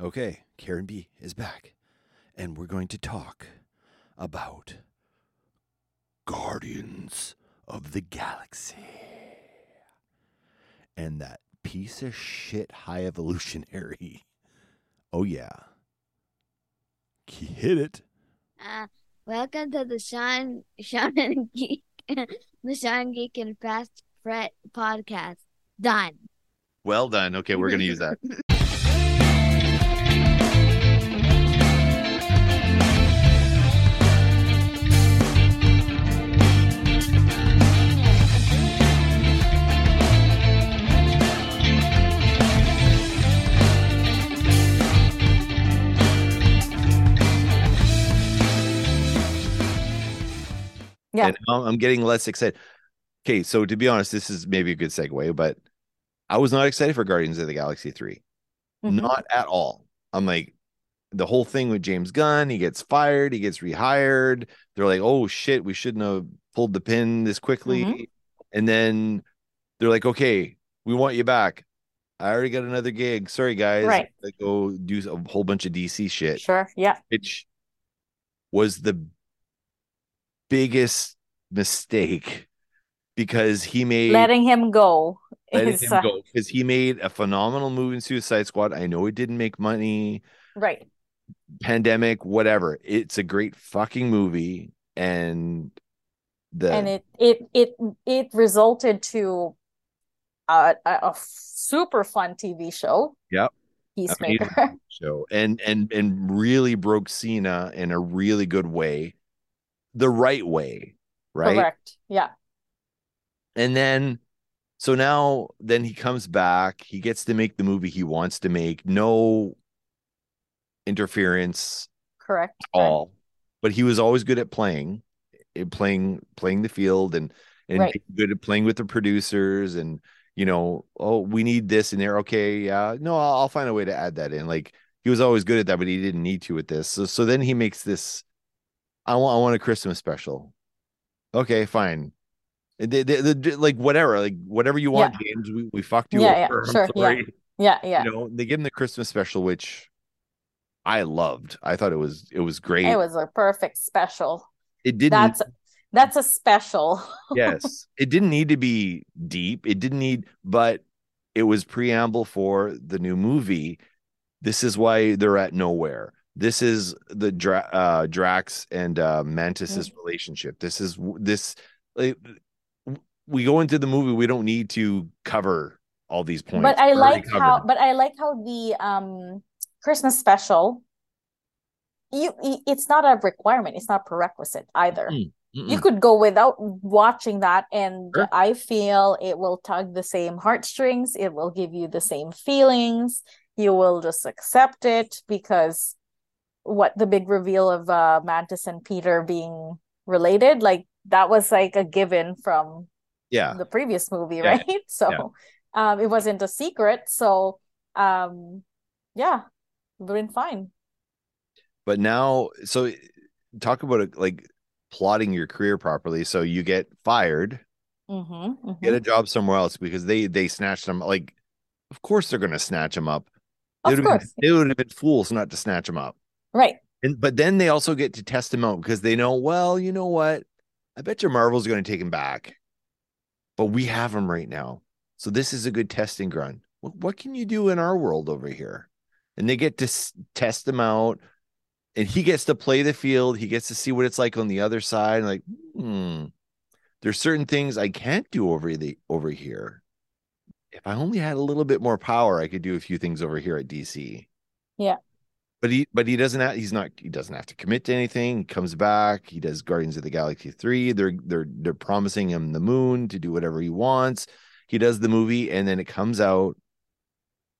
Okay, Karen B is back, and we're going to talk about Guardians of the Galaxy and that piece of shit high evolutionary. Oh, yeah. Hit it. Uh, welcome to the Sean, Sean and Geek, the Sean Geek and Fast Fret podcast. Done. Well done. Okay, we're going to use that. Yeah. And I'm getting less excited. Okay, so to be honest, this is maybe a good segue, but I was not excited for Guardians of the Galaxy 3. Mhm. Not at all. I'm like, the whole thing with James Gunn, he gets fired, he gets rehired. They're like, oh shit, we shouldn't have pulled the pin this quickly. Mhm. And then they're like, okay, we want you back. I already got another gig. Sorry, guys. Right. I go do a whole bunch of DC shit Sure. Yeah. which was the biggest mistake because he made Letting him go letting him uh, go because he made a phenomenal move in Suicide Squad. I know it didn't make money, right. pandemic, whatever. It's a great fucking movie, and the and it it it it resulted to a, a, a super fun TV show. Yep. Peacemaker. show and and and really broke Cena in a really good way, the right way, right? Correct. Yeah. And then so now then he comes back, he gets to make the movie he wants to make, no interference Correct. all. But he was always good at playing, eh, playing playing the field and and Right. good at playing with the producers and you know, oh, we need this and there. Okay, yeah. No, I'll, I'll find a way to add that in. Like he was always good at that, but he didn't need to with this. So so then he makes this I want I want a Christmas special. Okay, fine. They, they, they- like whatever, like whatever you want, James. We, we fucked you Yeah, yeah, over. I'm sure, yeah. Yeah. Yeah. You know, they give him the Christmas special, which I loved. I thought it was it was great. It was a perfect special. it didn't That's that's a special. yes. It didn't need to be deep. It didn't need, but it was preamble for the new movie. This is why they're at nowhere. This is the Dra- uh, Drax and uh, Mantis's relationship. This is this. Like, we go into the movie. We don't need to cover all these points. But I like how but I like how the um Christmas special you it's not a requirement, it's not prerequisite either. Mm, You mm-mm. could go without watching that, and Sure. I feel it will tug the same heartstrings. It will give you the same feelings. You will just accept it because what the big reveal of uh, Mantis and Peter being related, like that was like a given from yeah. the previous movie, Yeah, right? So um, it wasn't a secret. So um, yeah, we're doing fine. but now so talk about it like plotting your career properly so you get fired Mm-hmm, get a job somewhere else because they they snatched them like of course they're to snatch them up they Of would have been, course. they would have been fools not to snatch them up Right. and but then they also get to test him out because they know well you know what? I bet your marvel's going to take him back. But we have him right now. So this is a good testing ground. What, what can you do in our world over here? And they get to s- test him out. And he gets to play the field. He gets to see what it's like on the other side. Like hmm there's certain things i can't do over the over here. If i only had a little bit more power i could do a few things over here at dc Yeah. But he but he doesn't have he's not he doesn't have to commit to anything. He comes back. He does guardians of the galaxy 3 they're they're they're promising him the moon to do whatever he wants. He does the movie and then it comes out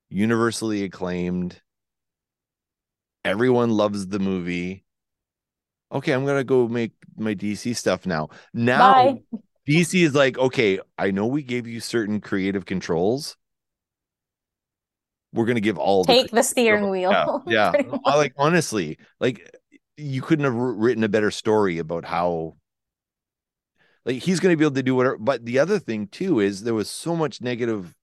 universally acclaimed. Everyone loves the movie. Okay i'm gonna go make my dc stuff now. Now Bye. dc is like okay i know we gave you certain creative controls we're gonna give all Take the steering wheel. yeah, pretty yeah. I like honestly, like you couldn't have written a better story about how like he's going to be able to do whatever. But the other thing too is there was so much negative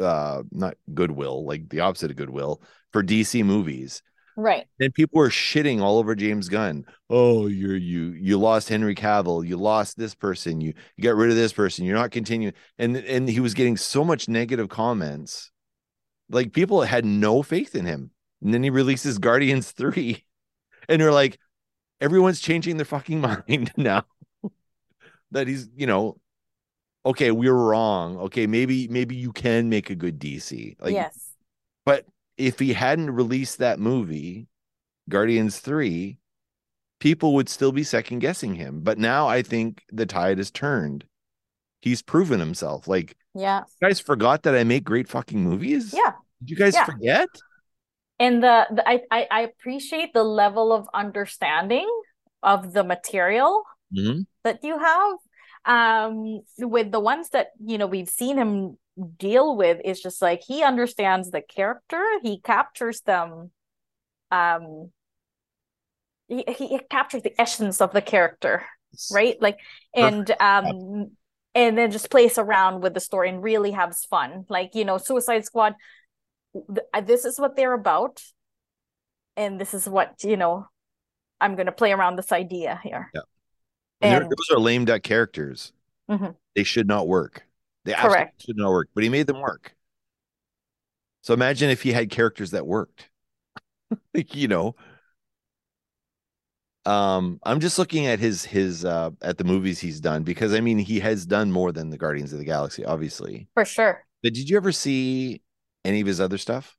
uh not goodwill, like the opposite of goodwill for DC movies. Right. And people were shitting all over James Gunn. Oh, you're you you lost Henry Cavill, you lost this person, you you got rid of this person, you're not continuing. And and he was getting so much negative comments. Like people had no faith in him. And then he releases Guardians 3. And they're like, everyone's changing their fucking mind now. that he's, you know, okay, we're wrong. Okay, maybe maybe you can make a good DC. Like yes. but if he hadn't released that movie, Guardians 3, people would still be second guessing him. But now I think the tide has turned. He's proven himself. Like, Yeah. you guys forgot that I make great fucking movies? Yeah. Did you guys Yeah. forget? And the, the I, I I appreciate the level of understanding of the material Mhm. that you have. Um, with the ones that you know we've seen him deal with, is just like he understands the character, he captures them. Um, he, he captures the essence of the character, right? Like, and um, and then just plays around with the story and really has fun. Like, you know, Suicide Squad, th- this is what they're about, and this is what you know. I'm gonna play around this idea here. Yeah. And And- those are lame duck characters. Mhm. They should not work. They Correct. should not work, but he made them work. So imagine if he had characters that worked. like, you know. Um, I'm just looking at his his uh at the movies he's done because I mean he has done more than the Guardians of the Galaxy, obviously. For sure. But did you ever see any of his other stuff?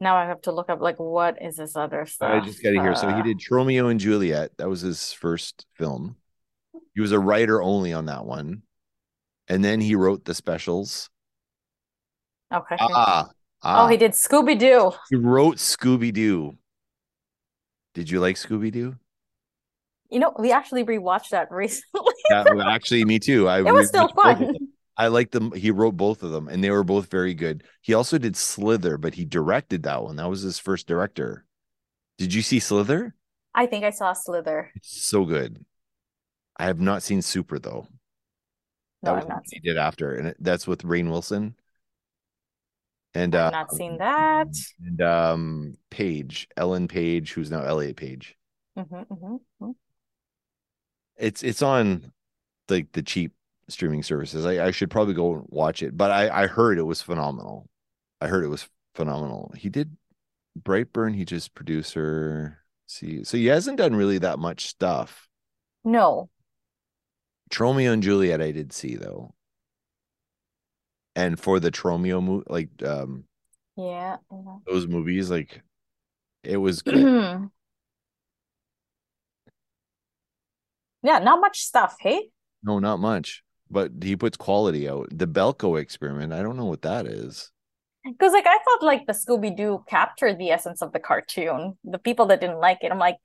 Now I have to look up like what is this other stuff? I just got to hear. So he Uh, did romeo and Juliet. That was his first film. He was a writer only on that one. And then he wrote the specials. Okay. Ah, ah. Oh, he did Scooby Doo. he wrote Scooby Doo. Did you like Scooby Doo? You know, we actually rewatched that recently. Yeah, well, actually, me too. I it was still rewatched both of fun. I liked them. He wrote both of them, and they were both very good. He also did Slither, but he directed that one. That was his first director. Did you see Slither? I think I saw Slither. It's so good. I have not seen Super though. No, That was I've not he did after, and that's with Rainn Wilson and I've uh, not seen that. and um Page, Ellen Page, who's now Elliot Page. Mhm, mhm, mhm. It's it's on like the cheap streaming services. I, I should probably go watch it, but I I heard it was phenomenal. I heard it was phenomenal. He did Brightburn. He just producer. See, so he hasn't done really that much stuff. No. Tromeo and Juliet, I did see though. And for the Tromeo movie, like um Yeah. yeah. those movies, like it was good. yeah, not much stuff, hey? no, not much, but he puts quality out. The Belko experiment, I don't know what that is. Because like I thought like the Scooby Doo captured the essence of the cartoon. The people that didn't like it, I'm like,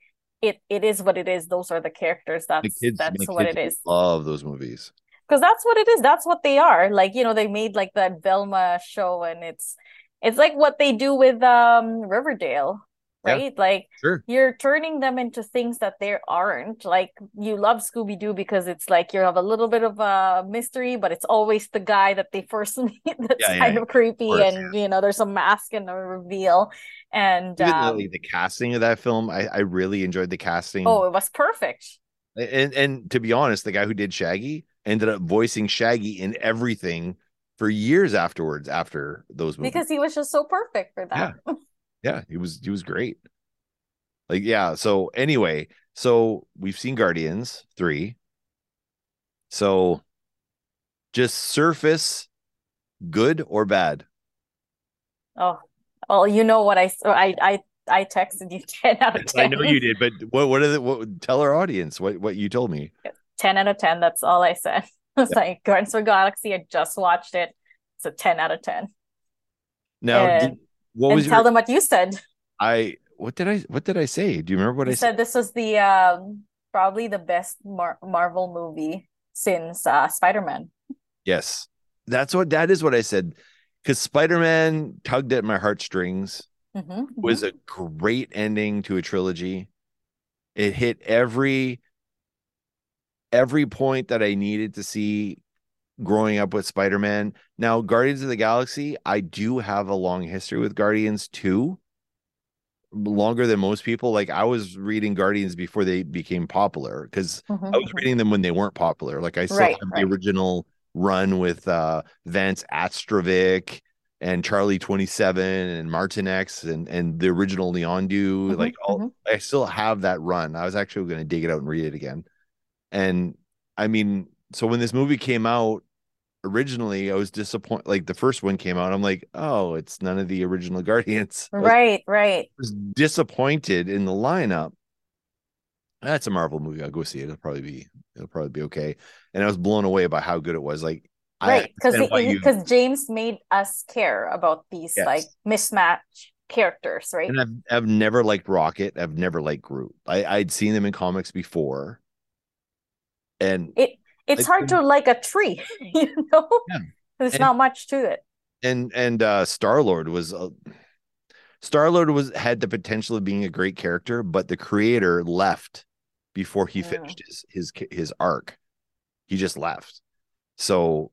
it it is what it is. Those are the characters. The That's kids, that's what kids it is. love those movies. Because that's what it is. That's what they are. Like, you know, they made like that Velma show and it's it's like what they do with um Riverdale, Yeah. right? Like Sure. you're turning them into things that they aren't. Like you love Scooby Doo because it's like you have a little bit of a mystery, but it's always the guy that they first meet that's Yeah, yeah, kind yeah. of creepy, course, and you know, there's a mask and a reveal. And Even um, the casting of that film, I, I really enjoyed the casting. oh, it was perfect And and to be honest, the guy who did Shaggy ended up voicing Shaggy in everything for years afterwards after those movies. because he was just so perfect for that. yeah, yeah, he was he was great. Like yeah, so anyway, so we've seen Guardians 3. So just surface good or bad? Oh, well, you know what I so I I I texted you 10 out of 10. I know you did, but what what are the what tell our audience what what you told me. 10 out of 10. That's all I said. It's like Guardians of the Galaxy. I just watched it. It's a 10 out of 10. Now, And- did, what and was tell your them what you said. I what did I what did I say? Do you remember what You I said? said this was the um probably the best Mar Marvel movie since uh Spider-Man. Yes. That's what that is what I said. Because Spider-Man tugged at my heartstrings. Mhm, was a great ending to a trilogy. It hit every every point that I needed to see growing up with Spider-Man. Now, Guardians of the Galaxy, I do have a long history with Guardians too. Longer than most people. Like I was reading Guardians before they became popular because Mhm, I was reading them when they weren't popular. Like I still Right, have right. the original run with uh Vance Astrovik and Charlie 27 and Martinex and and the original Leon. Mhm, Like all mhm. I still have that run. I was actually going to dig it out and read it again. And I mean, so when this movie came out originally, I was disappointed. Like the first one came out, I'm like, oh, it's none of the original Guardians. I was, Right, right. was disappointed in the lineup. That's a Marvel movie. I'll go see it. It'll probably be it'll probably be okay. And I was blown away by how good it was. Like Right, because understand why you- because James made us care about these Yes. like mismatched characters, right? and I've I've never liked Rocket. I've never liked Groot. I I'd seen them in comics before. And It it's hard to like a tree, you know? Yeah. There's And- not much to it. and and uh Star Lord was uh, Star Lord was had the potential of being a great character, but the creator left before he Yeah. finished his his his arc. He just left. So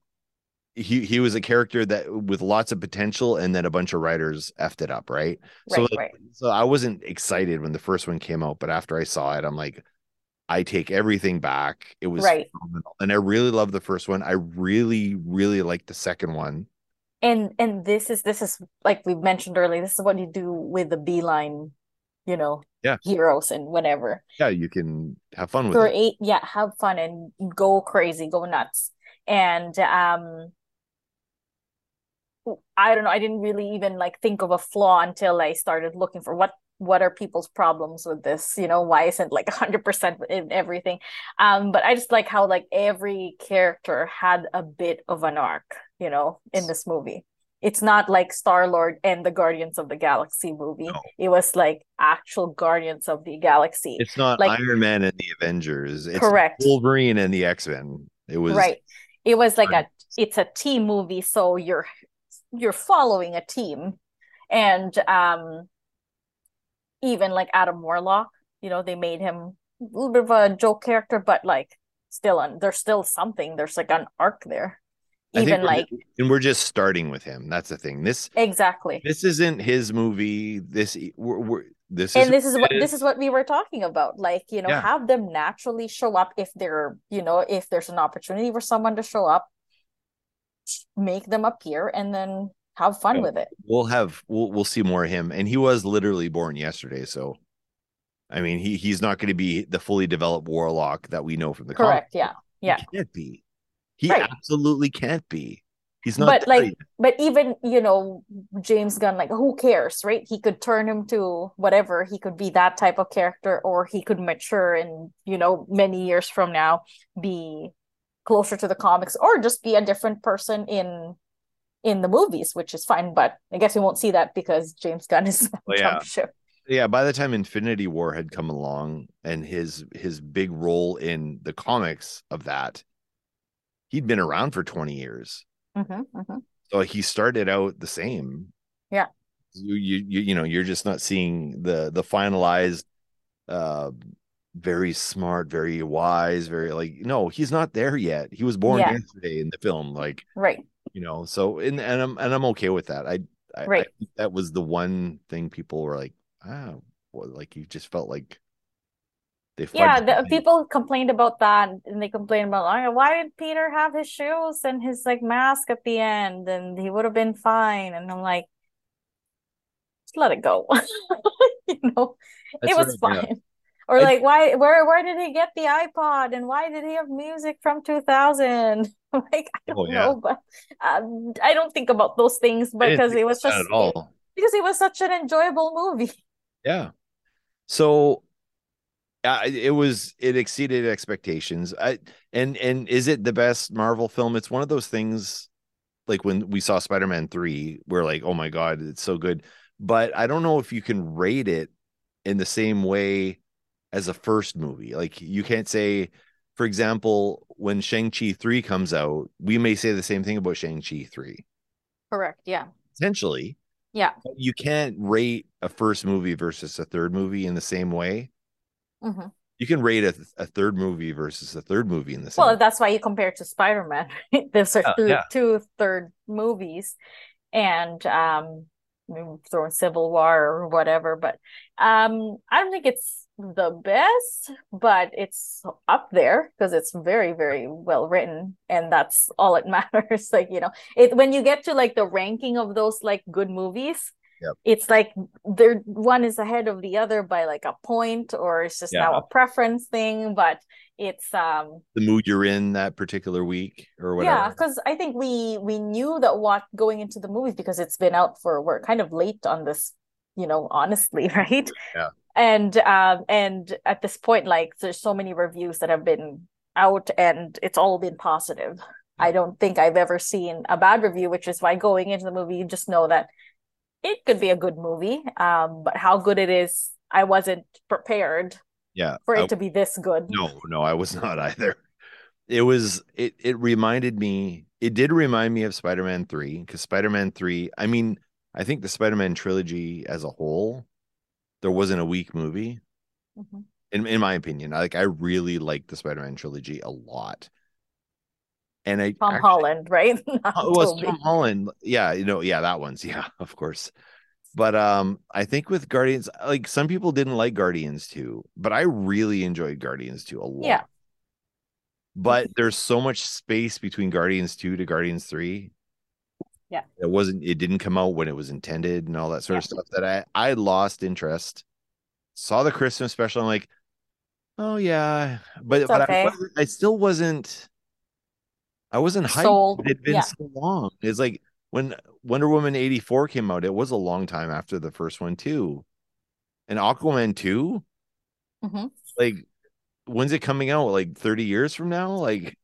he he was a character that with lots of potential, and then a bunch of writers effed it up, right? so Right, like, right. so I wasn't excited when the first one came out, but after I saw it, I'm like, I take everything back. It was Right. phenomenal. and I really love the first one. I really really like the second one. And and this is this is like we mentioned earlier, this is what you do with the beeline, you know, Yeah. heroes and whatever. Yeah, you can have fun with it. Create, yeah, have fun and go crazy, go nuts. And um I don't know, I didn't really even like think of a flaw until I started looking for what what are people's problems with this, you know, why isn't like 100% in everything. Um but I just like how like every character had a bit of an arc, you know, in this movie. It's not like Star-Lord and the Guardians of the Galaxy movie. No. It was like actual Guardians of the Galaxy. It's not Like- Iron Man and the Avengers. It's Correct. Wolverine and the X Men. It was right it was like a it's a team movie so you're you're following a team and um even like adam warlock you know they made him a little bit of a joke character but like still on there's still something there's like an arc there even like and we're just starting with him. That's the thing. This exactly this isn't his movie. This we're, we're this is and this is what this is what we were talking about like you know Yeah. have them naturally show up if they're you know if there's an opportunity for someone to show up make them appear and then have fun with it we'll have we'll we'll see more of him. And he was literally born yesterday, so I mean he he's not going to be the fully developed warlock that we know from the correct comics. yeah He Yeah. can't be. He Right. absolutely can't be. He's not but like yet. but even you know james gunn like who cares right he could turn him to whatever he could be that type of character or he could mature and you know many years from now be closer to the comics or just be a different person in in the movies which is fine but i guess we won't see that because james gunn is Well, yeah. ship yeah by the time infinity war had come along and his his big role in the comics of that he'd been around for 20 years Mhm, mhm. so he started out the same Yeah. you you you, you know you're just not seeing the the finalized uh very smart very wise very like no he's not there yet he was born Yeah. yesterday in the film like right you know so and and i'm and i'm okay with that. I I, Right. I think that was the one thing people were like ah well, like you just felt like they yeah the, people complained about that and they complained about like, why did peter have his shoes and his like mask at the end? And he would have been fine. And i'm like just let it go. You know? That's it was right, yeah. Or I- like why where where did he get the ipod and why did he have music from 2000 like i don't Oh, yeah. know but um, i don't think about those things because it was just at all because it was such an enjoyable movie Yeah. So uh, it was it exceeded expectations. I and and is it the best Marvel film? It's one of those things like when we saw Spider-Man 3, we're like, "Oh my god, it's so good." But I don't know if you can rate it in the same way as a first movie. Like you can't say for example, when Shang-Chi 3 comes out, we may say the same thing about Shang-Chi 3. correct yeah Potentially, yeah you can't rate a first movie versus a third movie in the same way hmm you can rate a, a third movie versus a third movie in the same. Well, that's why you compare it to Spider-Man. right? There's Yeah, two, yeah. two third movies, and um, maybe throw in Civil War or whatever. But um, I don't think it's the best, but it's up there because it's very, very well written, and that's all it matters. Like you know, it when you get to like the ranking of those like good movies. Yep. It's like they're one is ahead of the other by like a point, or it's just now a preference thing. But it's um the mood you're in that particular week or whatever. yeah, because I think we we knew that what going into the movies because it's been out for we're kind of late on this, you know, honestly, right? Yeah. And um and at this point, like there's so many reviews that have been out and it's all been positive. I don't think I've ever seen a bad review, which is why going into the movie, you just know that it could be a good movie. Um, but how good it is, I wasn't prepared Yeah. for I- it to be this good. no, no, I was not either. It was it it reminded me it did remind me of Spider-Man 3 because Spider-Man 3, I mean, I think the Spider-Man trilogy as a whole, there wasn't a weak movie. Mhm. in in my opinion. Like I really like the Spider-Man trilogy a lot. And I Tom actually- Holland, right? Not Oh, it was Tom Holland. Yeah, you know, yeah, that one's yeah, of course. But um, I think with Guardians, like some people didn't like Guardians 2, but I really enjoyed Guardians 2 a lot. Yeah. But there's so much space between Guardians 2 to Guardians 3. Yeah. It wasn't it didn't come out when it was intended and all that sort of stuff that I I lost interest. Saw the Christmas special, I'm like, oh yeah. But It's but I, okay. wasn't, I still wasn't I wasn't hyped. It had been yeah. so long. It's like when Wonder Woman 84 came out, it was a long time after the first one too. And Aquaman 2, Mhm. like when's it coming out? Like 30 years from now? Like,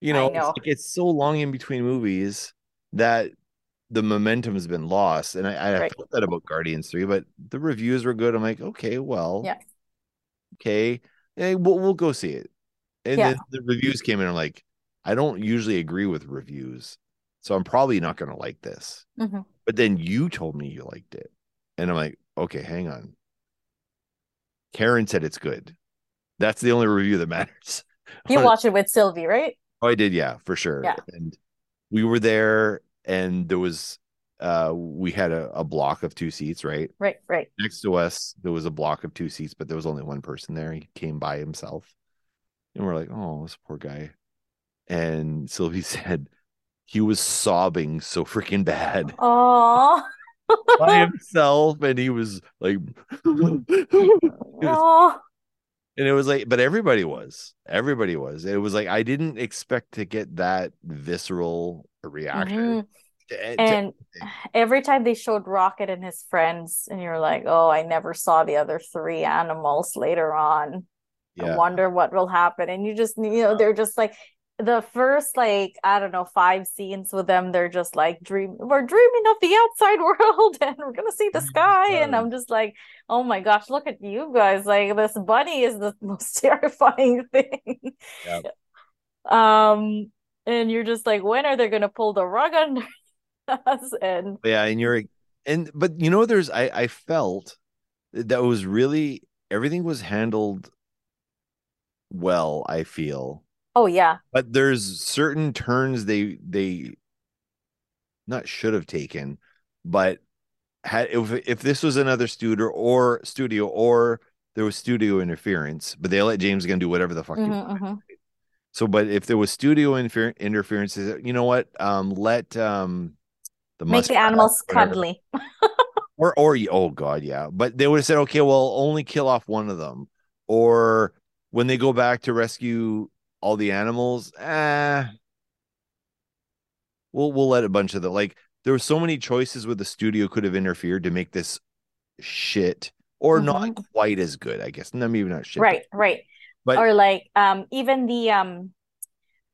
you know, know. It's, like it's so long in between movies that the momentum has been lost. And I, I Right. felt that about Guardians 3, but the reviews were good. I'm like, okay, well, Yeah. okay, eh, we'll, we'll go see it. And Yeah. then the reviews came in. I'm like, I don't usually agree with reviews, so I'm probably not going to like this. Mhm. But then you told me you liked it, and I'm like, okay, hang on. Karen said it's good. That's the only review that matters. You watched it with Sylvie, right? Oh, I did, yeah, for sure. Yeah. And we were there, and there was uh we had a, a block of two seats, right? Right, right. Next to us, there was a block of two seats, but there was only one person there. He came by himself. And we're like, oh, this poor guy. And Sylvie said he was sobbing so freaking bad Oh, by himself. And he was like, oh, and it was like, but everybody was, everybody was. It was like, I didn't expect to get that visceral reaction. Mhm. to- to And anything. every time they showed Rocket and his friends, and you're like, oh, I never saw the other three animals later on. I wonder what will happen. And you just, you know, they're just like the first, like, I don't know, five scenes with them, they're just like dream we're dreaming of the outside world and we're gonna see the sky. And I'm just like, oh my gosh, look at you guys. Like this bunny is the most terrifying thing. Yep. Um, and you're just like, when are they gonna pull the rug under us? And yeah and you're and but you know there's i i felt that was really everything was handled well i feel oh yeah, but there's certain turns they they not should have taken but had if if this was another studio or studio or there was studio interference but they let james gunn do whatever the fuck he Mhm, wanted. mhm. So but if there was studio infer- interference you know what? Um let um the make the animals cuddly. or or oh god yeah. But they would have said okay well only kill off one of them. Or when they go back to rescue all the animals eh. We'll we'll let a bunch of the like there were so many choices where the studio could have interfered to make this shit or not quite as good i guess. Not maybe not shit Mm-hmm. right right but or like um even the um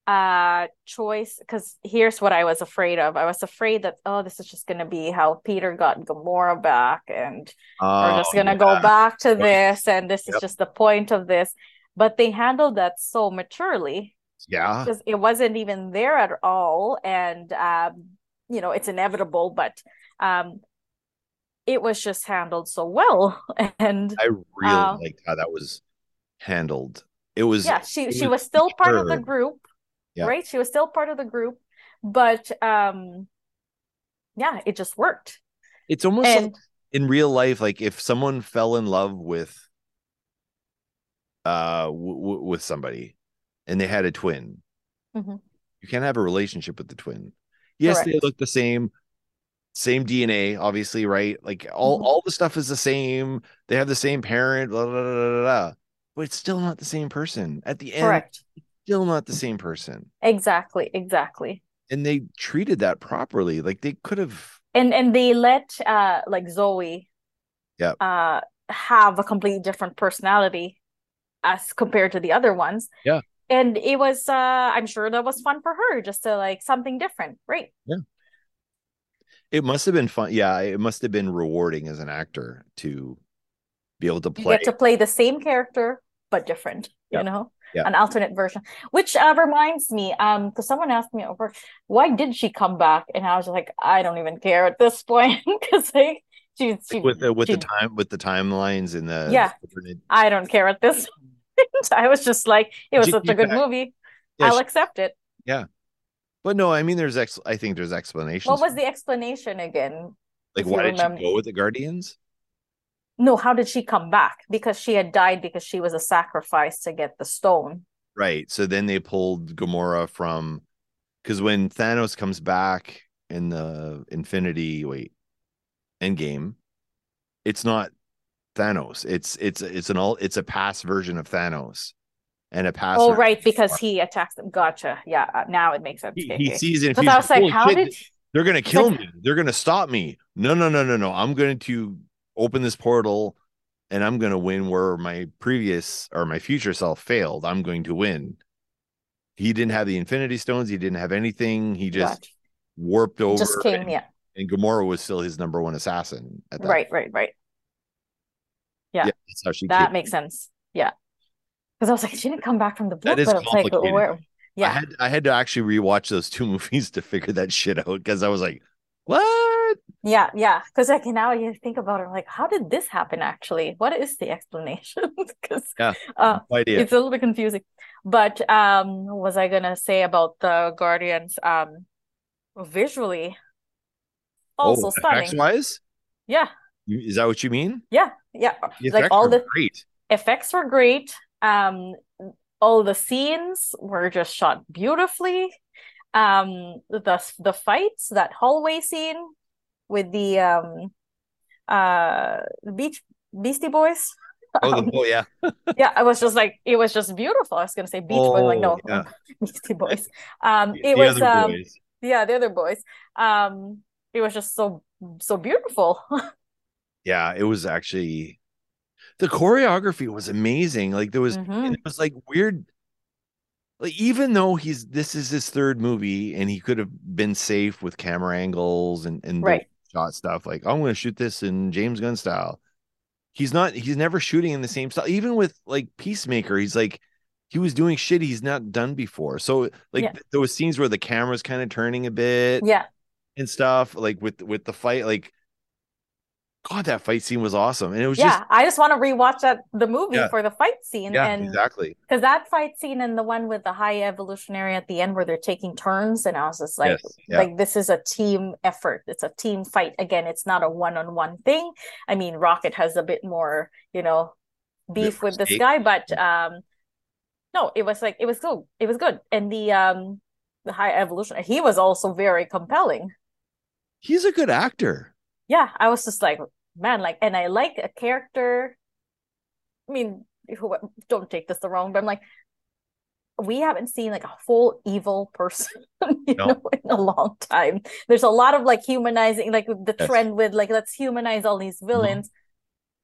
uh choice because here's what i was afraid of. I was afraid that oh this is just gonna be how peter got gamora back and we're just Oh, gonna yeah. go back to this and this is just the point of this. But they handled that so maturely. Yeah. Because it wasn't even there at all and um you know it's inevitable but um it was just handled so well and i really Uh, liked how that was handled. It was yeah she it she was still part of the group Yeah. right she was still part of the group but um yeah it just worked It's almost like in real life, like if someone fell in love with uh w- w- with somebody and they had a twin, Mhm. you can't have a relationship with the twin. Yes, they look the same, same DNA, obviously, right? Like all Mhm. all the stuff is the same. They have the same parent, blah, blah, blah, blah, blah, blah. But it's still not the same person. At the end, correct still not the same person. exactly exactly And they treated that properly. Like they could have. and and they let uh like Zoe yeah uh have a completely different personality as compared to the other ones. Yeah. And it was uh I'm sure that was fun for her just to like something different. Right. Yeah. It must have been fun. Yeah, it must have been rewarding as an actor to be able to You play. get to play the same character but different, Yeah. you know? Yeah. An alternate version. Which uh reminds me, um, because someone asked me over why did she come back? And I was like, I don't even care at this point. Because like she, she Like, with the with she- the time with the timelines and the Yeah. I don't care at this point. I was just like, it was such a good back- movie. Yeah, I'll accept it. Yeah, but no, I mean, there's ex. I think there's explanations. What was the explanation again? like? Why did remember? she go with the Guardians? No, how did she come back? Because she had died because she was a sacrifice to get the stone. Right. So then they pulled Gamora from because when Thanos comes back in the Infinity wait Endgame, it's not Thanos. It's it's it's an all it's a past version of Thanos, and a past. Oh, right, because he attacks them. Gotcha. Yeah, uh, now it makes sense. he, he sees it. Because I was like, how did they're gonna kill like- me? They're gonna stop me? No, no, no, no, no. I'm going to open this portal, and I'm gonna win where my previous or my future self failed. I'm going to win. He didn't have the Infinity Stones. He didn't have anything. He just Gotcha. warped over. just came? and, Yeah, and Gamora was still his number one assassin. At that. right, right, right. Yeah. that's how she. That came. makes sense. Yeah, because I was like, she didn't come back from the blue, That is but it's like, complicated. where? I Yeah, had I had to actually rewatch those two movies to figure that shit out because I was like, what? Yeah, yeah. Because like now you think about it, like, how did this happen? Actually, what is the explanation? Because Yeah. uh, No it's a little bit confusing. But um, what was I gonna say about the Guardians? Um, visually, also oh, stunning. wise, Yeah, is that what you mean? yeah, yeah. Like all the great. effects were great. Um, all the scenes were just shot beautifully. Um, the the fights, that hallway scene with the um, uh, beach Beastie Boys. Oh, the, oh yeah. yeah, I was just like, it was just beautiful. I was gonna say Beach Boys, like no, Oh, yeah. Beastie Boys. Um, The it was other um, boys. yeah, the other boys. Um, it was just so so beautiful. Yeah, it was actually the choreography was amazing. Like there was Mhm. and it was like weird. Like even though he's this is his third movie and he could have been safe with camera angles and and Right. Shot stuff. Like I'm going to shoot this in James Gunn style. He's not. He's never shooting in the same style. Even with like Peacemaker, he's like he was doing shit he's not done before. So like Yeah. th- there was scenes where the camera's kind of turning a bit Yeah, and stuff. Like with with the fight, like God, that fight scene was awesome, and it was yeah. just I just want to rewatch that the movie Yeah. for the fight scene yeah, and exactly. because that fight scene and the one with the high evolutionary at the end where they're taking turns and I was just like Yes, yeah. like this is a team effort. It's a team fight. Again, it's not a one-on-one thing. I mean, Rocket has a bit more, you know, beef with this guy, but um no, it was like it was good. It was good. And the um the high evolution, he was also very compelling. He's a good actor. Yeah, I was just like, man, like, and I like a character. I mean, who don't take this the wrong, but I'm like, we haven't seen like a full evil person, you No. know, in a long time. There's a lot of like humanizing, like the Yes. Mm-hmm. trend with like let's humanize all these villains.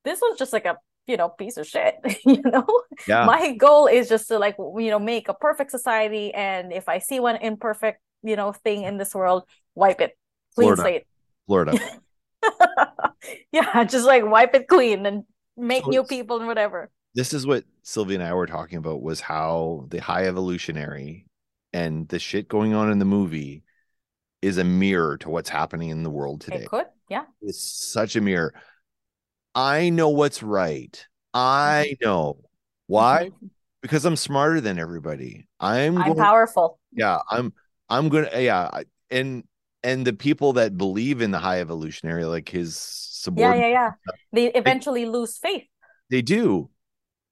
This was just like a you know piece of shit, you know. Yeah, My goal is just to like you know make a perfect society, and if I see one imperfect you know thing in this world, wipe it, clean Florida. slate. Florida. yeah, just like wipe it clean and make So new people and whatever. this is what Sylvia and I were talking about was how the high evolutionary and the shit going on in the movie is a mirror to what's happening in the world today. It could, yeah. It's such a mirror. I know what's right. I Mm-hmm. know Why? because I'm smarter than everybody. I'm I'm going, powerful. yeah, I'm I'm gonna yeah, I- and and the people that believe in the high evolutionary, like his Yeah, subordinates, yeah, yeah. They eventually lose faith. they do.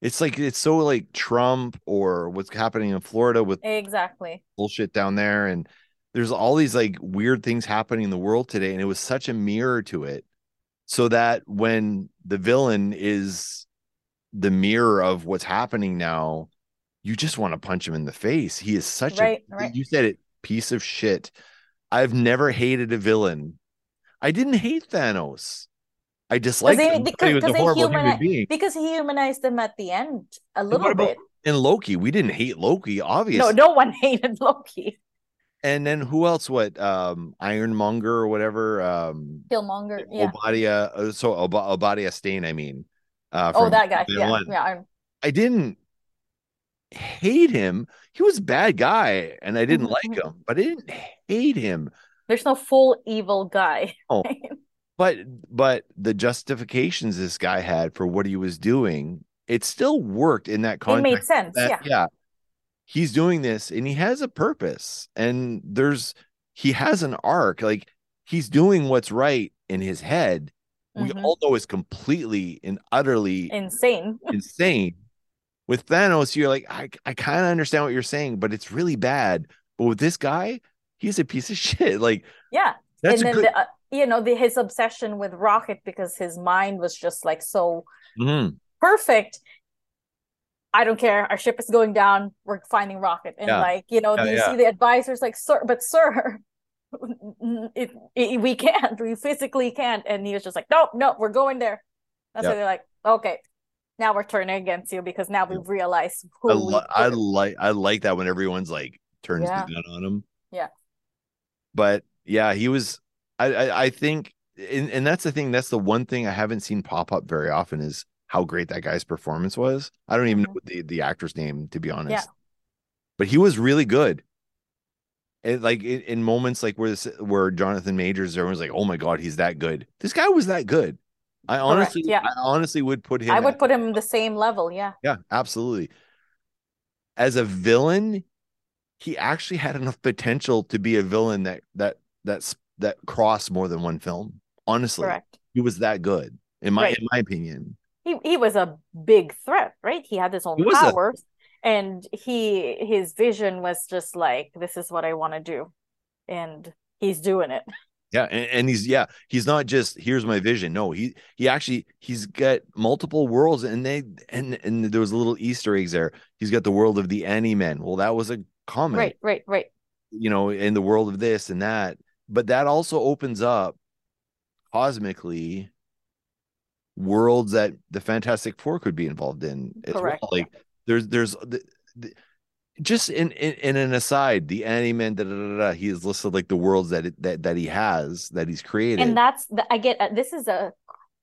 It's like it's so like Trump or what's happening in Florida with Exactly. bullshit down there, and there's all these like weird things happening in the world today, and it was such a mirror to it, so that when the villain is the mirror of what's happening now, you just want to punch him in the face. He is such Right, a right. you said it, piece of shit. I've never hated a villain. I didn't hate Thanos. I disliked they- him. Thought he because- was a because horrible human being. Because he humanized them at the end a little about bit. in Loki? We didn't hate Loki, obviously. No, no one hated Loki. And then who else? What um Ironmonger or whatever? Um Killmonger. Yeah. Obadiah uh, so Ob- Obadiah Stane, I mean. Uh Oh, that guy. Yeah. Yeah. I didn't hate him. He was a bad guy and I didn't Mhm, like him, but I didn't hate him. There's no full evil guy. Oh. But but the justifications this guy had for what he was doing, it still worked in that context. it made sense. that- yeah. yeah. He's doing this and he has a purpose and there's he has an arc. Like he's doing what's right in his head. We Mhm. all know is completely and utterly Insane. insane. With Thanos, you're like, I, I kind of understand what you're saying, but it's really bad. But with this guy, he's a piece of shit. Like Yeah. that's and then good. the, uh, you know the, his obsession with Rocket because his mind was just like so Mhm. perfect. I don't care. Our ship is going down. We're finding Rocket, and Yeah. like you know, Yeah, you yeah. see the advisors like, sir, but sir, it, it- we can't. We physically can't. And he was just like, no, no, we're going there. That's Yeah. why they're like, okay, now we're turning against you because now we've realized who I, li- I like I like that when everyone's like turns Yeah. the gun on him. Yeah. But yeah, he was. I I, I think, and, and that's the thing. That's the one thing I haven't seen pop up very often is how great that guy's performance was. I don't even know Mhm. what the the actor's name to be honest. Yeah. But he was really good. And like in, in moments like where this, where Jonathan Majors, everyone's like, "Oh my god, he's that good." This guy was that good. I honestly, yeah. I honestly would put him. I would at- put him the same level. Yeah. yeah, absolutely. As a villain, he actually had enough potential to be a villain that that that's that crossed more than one film. Honestly, Correct. he was that good in my Right. in my opinion. he he was a big threat, right? He had his own was a- powers, and he his vision was just like, "This is what I want to do," and he's doing it. Yeah, and, and he's yeah, he's not just here's my vision. No, he he actually he's got multiple worlds, and they and and there was a little Easter eggs there. He's got the world of the Animen. Well, that was a comic. Right, right, right. you know, in the world of this and that. But that also opens up cosmically worlds that the Fantastic Four could be involved in as Correct. well. Like there's there's the, the, just in, in in an aside, the Animen da, da, da, da, he has listed like the worlds that it, that that he has that he's created. And that's the, I get. Uh, this is a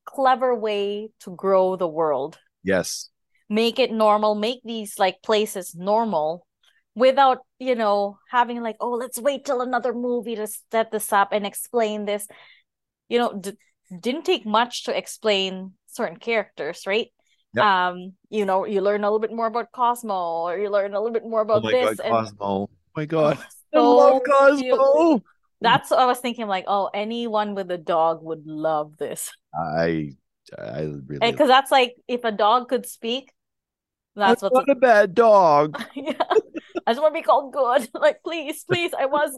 clever way to grow the world. yes, Make it normal. Make these like places normal. Without, you know, having like, oh, let's wait till another movie to set this up and explain this. You know, d- didn't take much to explain certain characters, right? Yep. Um, you know, you learn a little bit more about Cosmo, or you learn a little bit more oh about my this. god, and Cosmo, oh my god, I so love cute. Cosmo. That's what I was thinking. Like, oh, anyone with a dog would love this, I I really because that's like if a dog could speak, that's I'm what's. not a bad dog. yeah, I just want to be called good. Like, please, please, I was.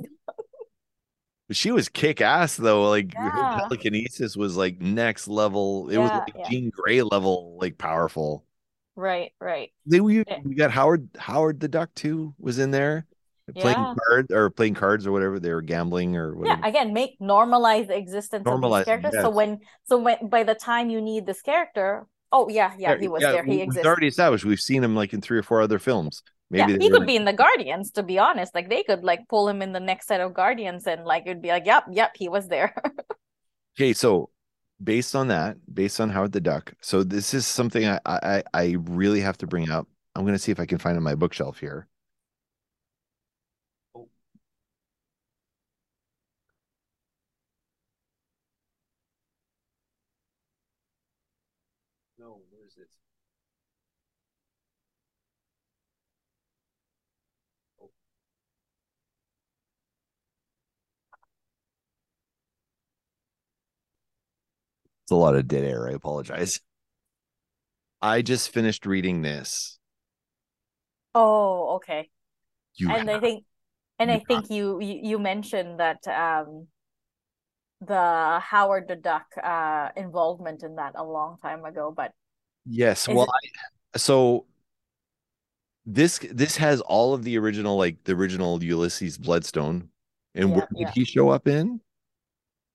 She was kick ass though. Like her telekinesis was like next level. It was Yeah, like yeah. Jean Grey level, like powerful. Right, right. They we, eh. we got Howard Howard the Duck too was in there playing Yeah. cards or playing cards or whatever. They were gambling or Yeah, again, make normalize the existence of Normalize these it, characters. So when, so when by the time you need this character, oh yeah, yeah, he was there. we- He exists. already established. We've seen him like in three or four other films. Yeah, Maybe they he could be in the Guardians. To be honest, like they could like pull him in the next set of Guardians, and like it'd be like, yep, yep, he was there. Okay, so based on that, based on Howard the Duck, so this is something I I, I really have to bring up. I'm gonna see if I can find it on my bookshelf here. It's a lot of dead air. I apologize. I just finished reading this. Oh, okay. You and I think and you I think you, you you mentioned that um the Howard the Duck uh involvement in that a long time ago, but yes. Well, it- I, so this this has all of the original, like the original Ulysses Bloodstone. And Yeah, where did yeah. he show up in?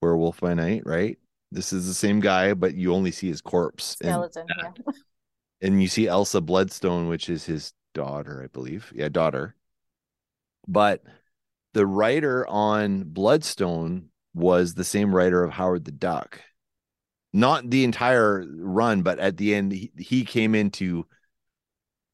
Werewolf by Night, right? This is the same guy, but you only see his corpse. And skeleton, yeah. and you see Elsa Bloodstone, which is his daughter, I believe. Yeah, daughter. But the writer on Bloodstone was the same writer of Howard the Duck. Not the entire run, but at the end, he, he came in to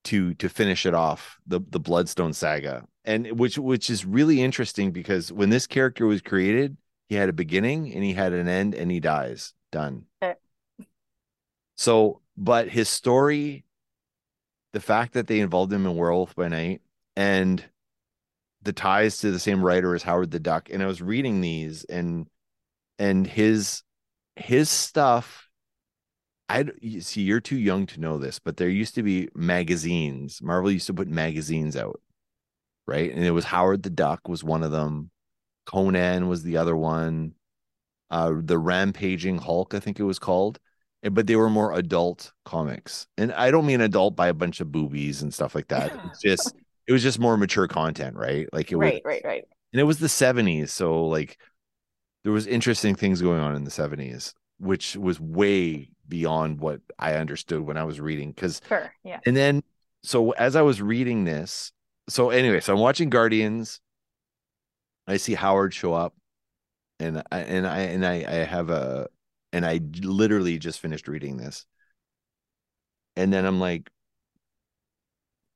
to to finish it off the the Bloodstone saga, and which which is really interesting because when this character was created, he had a beginning and he had an end, and he dies. Done. Okay. So, but his story, the fact that they involved him in Werewolf by Night, and the ties to the same writer as Howard the Duck, and I was reading these, and and his his stuff. I you see you're too young to know this, but there used to be magazines. Marvel used to put magazines out, right? And it was Howard the Duck was one of them. Conan was the other one. Uh, the Rampaging Hulk, I think it was called but they were more adult comics. And I don't mean adult by a bunch of boobies and stuff like that. It's just it was just more mature content, right? Like it Right, was right, right. and it was the 70s, so like there was interesting things going on in the 70s, which was way beyond what I understood when I was reading cuz Sure, yeah. and then so as I was reading this, so anyway, so I'm watching Guardians. I see Howard show up and I and I and I, I have a and I literally just finished reading this. And then I'm like,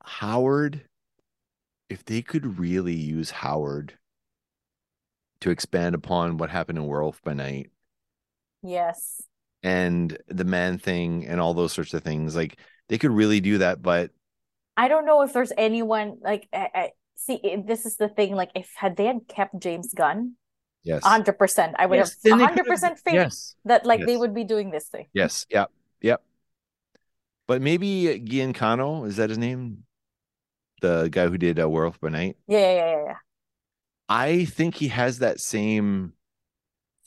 Howard, if they could really use Howard to expand upon what happened in Werewolf by Night Yes. and the man thing and all those sorts of things, like they could really do that. But I don't know if there's anyone like I, I see this is the thing like if had they had kept James Gunn yes, 100% I would Yes, have 100% could've- faith yes, that like they would be doing this thing. yes, yep, yep. But maybe Gian Cano, is that his name? The guy who did uh, Werewolf by Night. Yeah, yeah, yeah, yeah. I think he has that same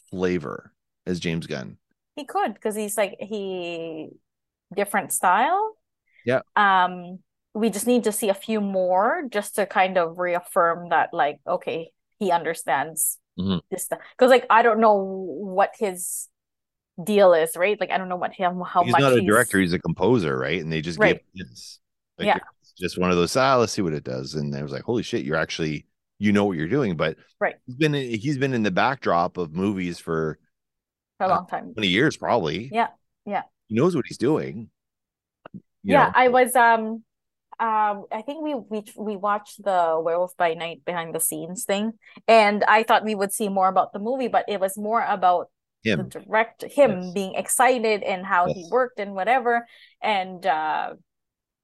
flavor as James Gunn. He could because he's like he different style. Yeah. Um we just need to see a few more just to kind of reaffirm that like okay, he understands Mhm. this stuff. Because like I don't know what his deal is, right? Like I don't know what him how he's much not a he's director, he's a composer, right? And they just Right. gave this. Like, Yeah. just one of those, ah, let's see what it does. And I was like, holy shit, you're actually you know what you're doing. But Right. he's been he's been in the backdrop of movies for for a uh, long time. 20 years, probably. Yeah, yeah. He knows what he's doing. You yeah, know? I was um um I think we we we watched the Werewolf by Night behind the scenes thing and I thought we would see more about the movie but it was more about the him. direct him Yes. being excited and how he worked and whatever and uh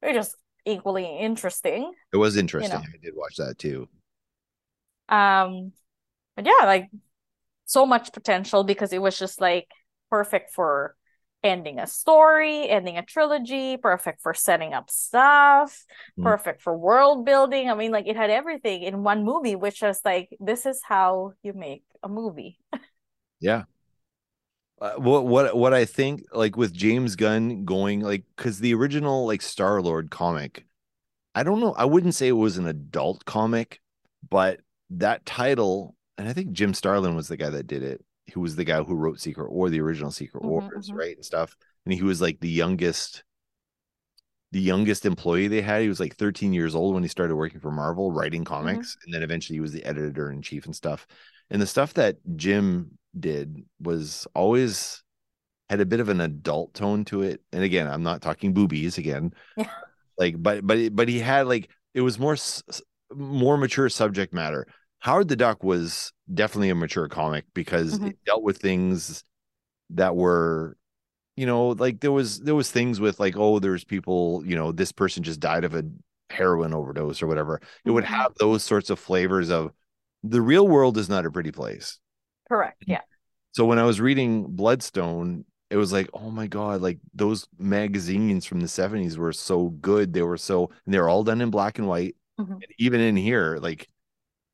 they're just equally interesting It was interesting. know. I did watch that too. um but yeah like so much potential because it was just like perfect for ending a story ending a trilogy perfect for setting up stuff Mhm. perfect for world building i mean like it had everything in one movie which was like this is how you make a movie Yeah. Uh, what what what I think like with James Gunn going like because the original like Star Lord comic, I don't know. I wouldn't say it was an adult comic, but that title, and I think Jim Starlin was the guy that did it. Who was the guy who wrote Secret or the original Secret Mhm, Wars, mhm. right? And stuff. And he was like the youngest, the youngest employee they had. He was like 13 years old when he started working for Marvel, writing comics, and then eventually he was the editor in chief and stuff. And the stuff that Jim did was always had a bit of an adult tone to it. And again, I'm not talking boobies again. Yeah. Like, but but but he had like it was more more mature subject matter. Howard the Duck was definitely a mature comic because Mhm. it dealt with things that were you know like there was there was things with like oh there's people you know this person just died of a heroin overdose or whatever it would Mhm. have those sorts of flavors of the real world is not a pretty place correct yeah so when I was reading Bloodstone, it was like, oh my God, like those magazines from the 70s were so good. They were so, and they were all done in black and white. Mhm. And even in here, like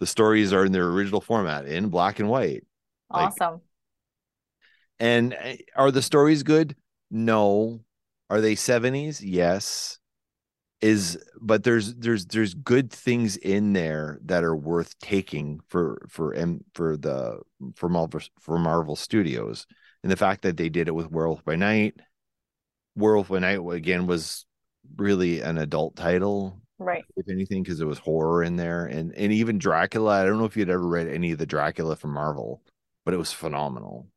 the stories are in their original format in black and white. Like- Awesome. And uh, are the stories good? No. Are they 70s? Yes. Is but there's there's there's good things in there that are worth taking for for M for the for Marvel for Marvel Studios. And the fact that they did it with Werewolf by Night. Werewolf by Night again was really an adult title, Right. if anything, because it was horror in there. And and even Dracula. I don't know if you'd ever read any of the Dracula from Marvel, but it was phenomenal.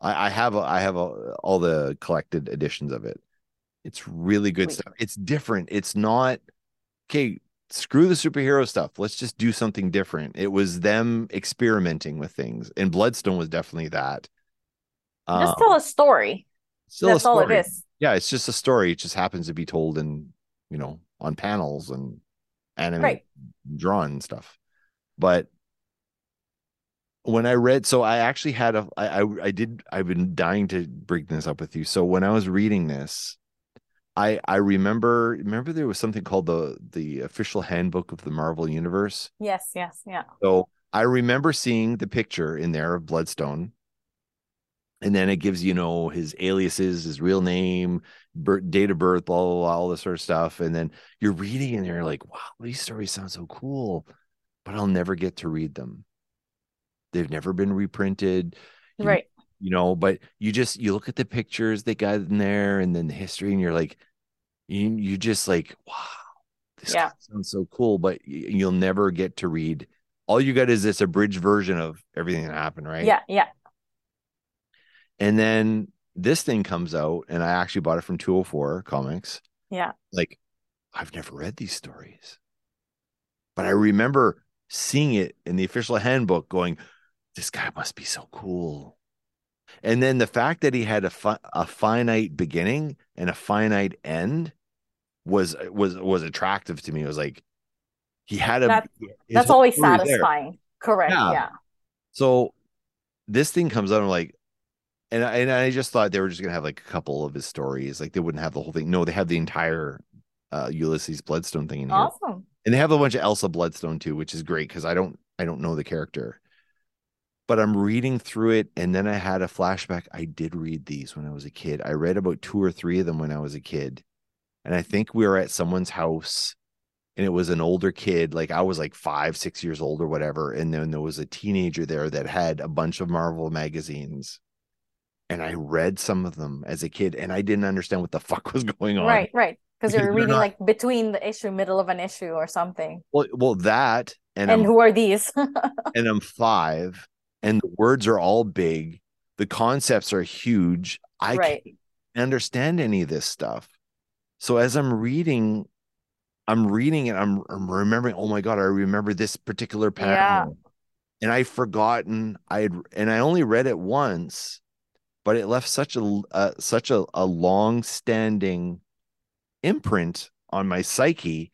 I, I have a, I have a, all the collected editions of it. It's really good Sweet. stuff. It's different. It's not okay. Screw the superhero stuff. Let's just do something different. It was them experimenting with things, and Bloodstone was definitely that. Just Um, tell a story. still a That's all it story. Yeah, it's just a story. It just happens to be told in you know on panels and anime Right. drawn stuff. But when I read, so I actually had a, I, I, I did, I've been dying to bring this up with you. So when I was reading this, I, I remember, remember there was something called the, the official handbook of the Marvel Universe. Yes, yes, yeah. So I remember seeing the picture in there of Bloodstone. And then it gives, you know, his aliases, his real name, birth, date of birth, blah, blah, blah, all this sort of stuff. And then you're reading and you're like, wow, these stories sound so cool, but I'll never get to read them. They've never been reprinted, You- Right. you know, but you just, you look at the pictures they got in there and then the history and you're like, you, you just like, wow, this Yeah. sounds so cool, but you'll never get to read. All you got is this abridged version of everything that happened, right? Yeah, yeah. And then this thing comes out, and I actually bought it from 204 Comics. Yeah. Like, I've never read these stories, but I remember seeing it in the official handbook going, this guy must be so cool. And then the fact that he had a, fi- a finite beginning and a finite end was was was attractive to me. It was like he had a That- That's always there. satisfying. Correct. Yeah. Yeah. So this thing comes out, I'm like, and I, and I just thought they were just gonna have like a couple of his stories, like they wouldn't have the whole thing. No, they have the entire uh Ulysses Bloodstone thing in here, Awesome. and they have a bunch of Elsa Bloodstone too, which is great because I don't I don't know the character, but I'm reading through it, and then I had a flashback. I did read these when I was a kid. I read about two or three of them when I was a kid, and I think we were at someone's house and it was an older kid like i was like five six years old or whatever and then there was a teenager there that had a bunch of marvel magazines and i read some of them as a kid and i didn't understand what the fuck was going on Right, right. Because you're reading not- like between the issue, middle of an issue or something. well, well that and, And, I'm, who are these? and i'm five and the words are all big the concepts are huge i right. can't understand any of this stuff so as i'm reading i'm reading it i'm, I'm remembering oh my god i remember this particular panel and i've forgotten i had and i only read it once but it left such a uh, such a, a long standing imprint on my psyche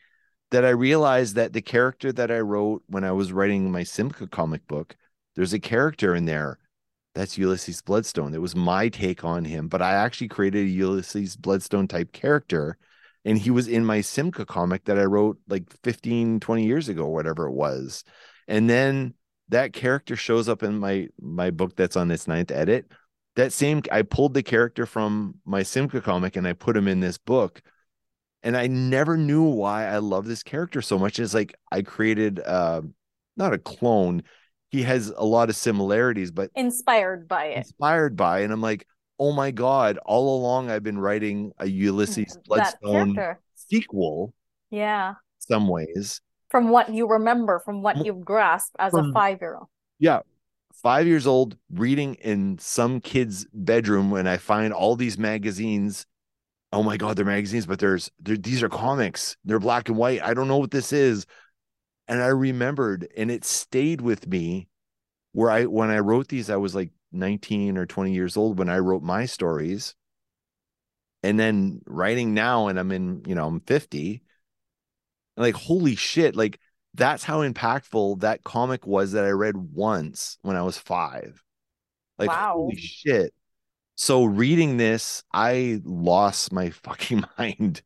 that i realized that the character that i wrote when i was writing my simca comic book there's a character in there that's ulysses bloodstone. It was my take on him but i actually created a ulysses bloodstone type character and he was in my simca comic that i wrote like 15 20 years ago whatever it was. And then that character shows up in my my book that's on its ninth edit that same i pulled the character from my simca comic and i put him in this book and i never knew why i love this character so much it's like i created uh not a clone he has a lot of similarities but Inspired by it. inspired by and i'm like oh my god all along i've been writing a ulysses bloodstone character. sequel Yeah. some ways From what you remember, from what you've grasped as a five year old. yeah five years old reading in some kid's bedroom when i find all these magazines. Oh my god they're magazines but there's they're, these are comics. They're black and white. I don't know what this is. And i remembered and it stayed with me where i when i wrote these i was like 19 or 20 years old when i wrote my stories. And then writing now and i'm in you know i'm 50 like holy shit like that's how impactful that comic was that I read once when I was five. Like Wow. holy shit. So reading this, I lost my fucking mind.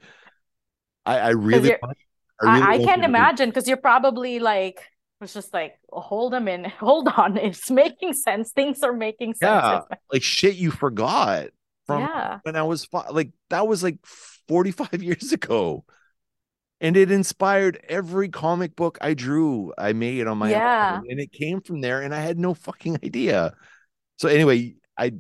I, I really, I, really I can't imagine because you're probably like was just like hold them in hold on it's making sense things are making sense Yeah, like shit you forgot from yeah when I was fi- like that was like 45 years ago. And it inspired every comic book I drew, I made on my Yeah. own. And it came from there, and I had no fucking idea. So anyway, I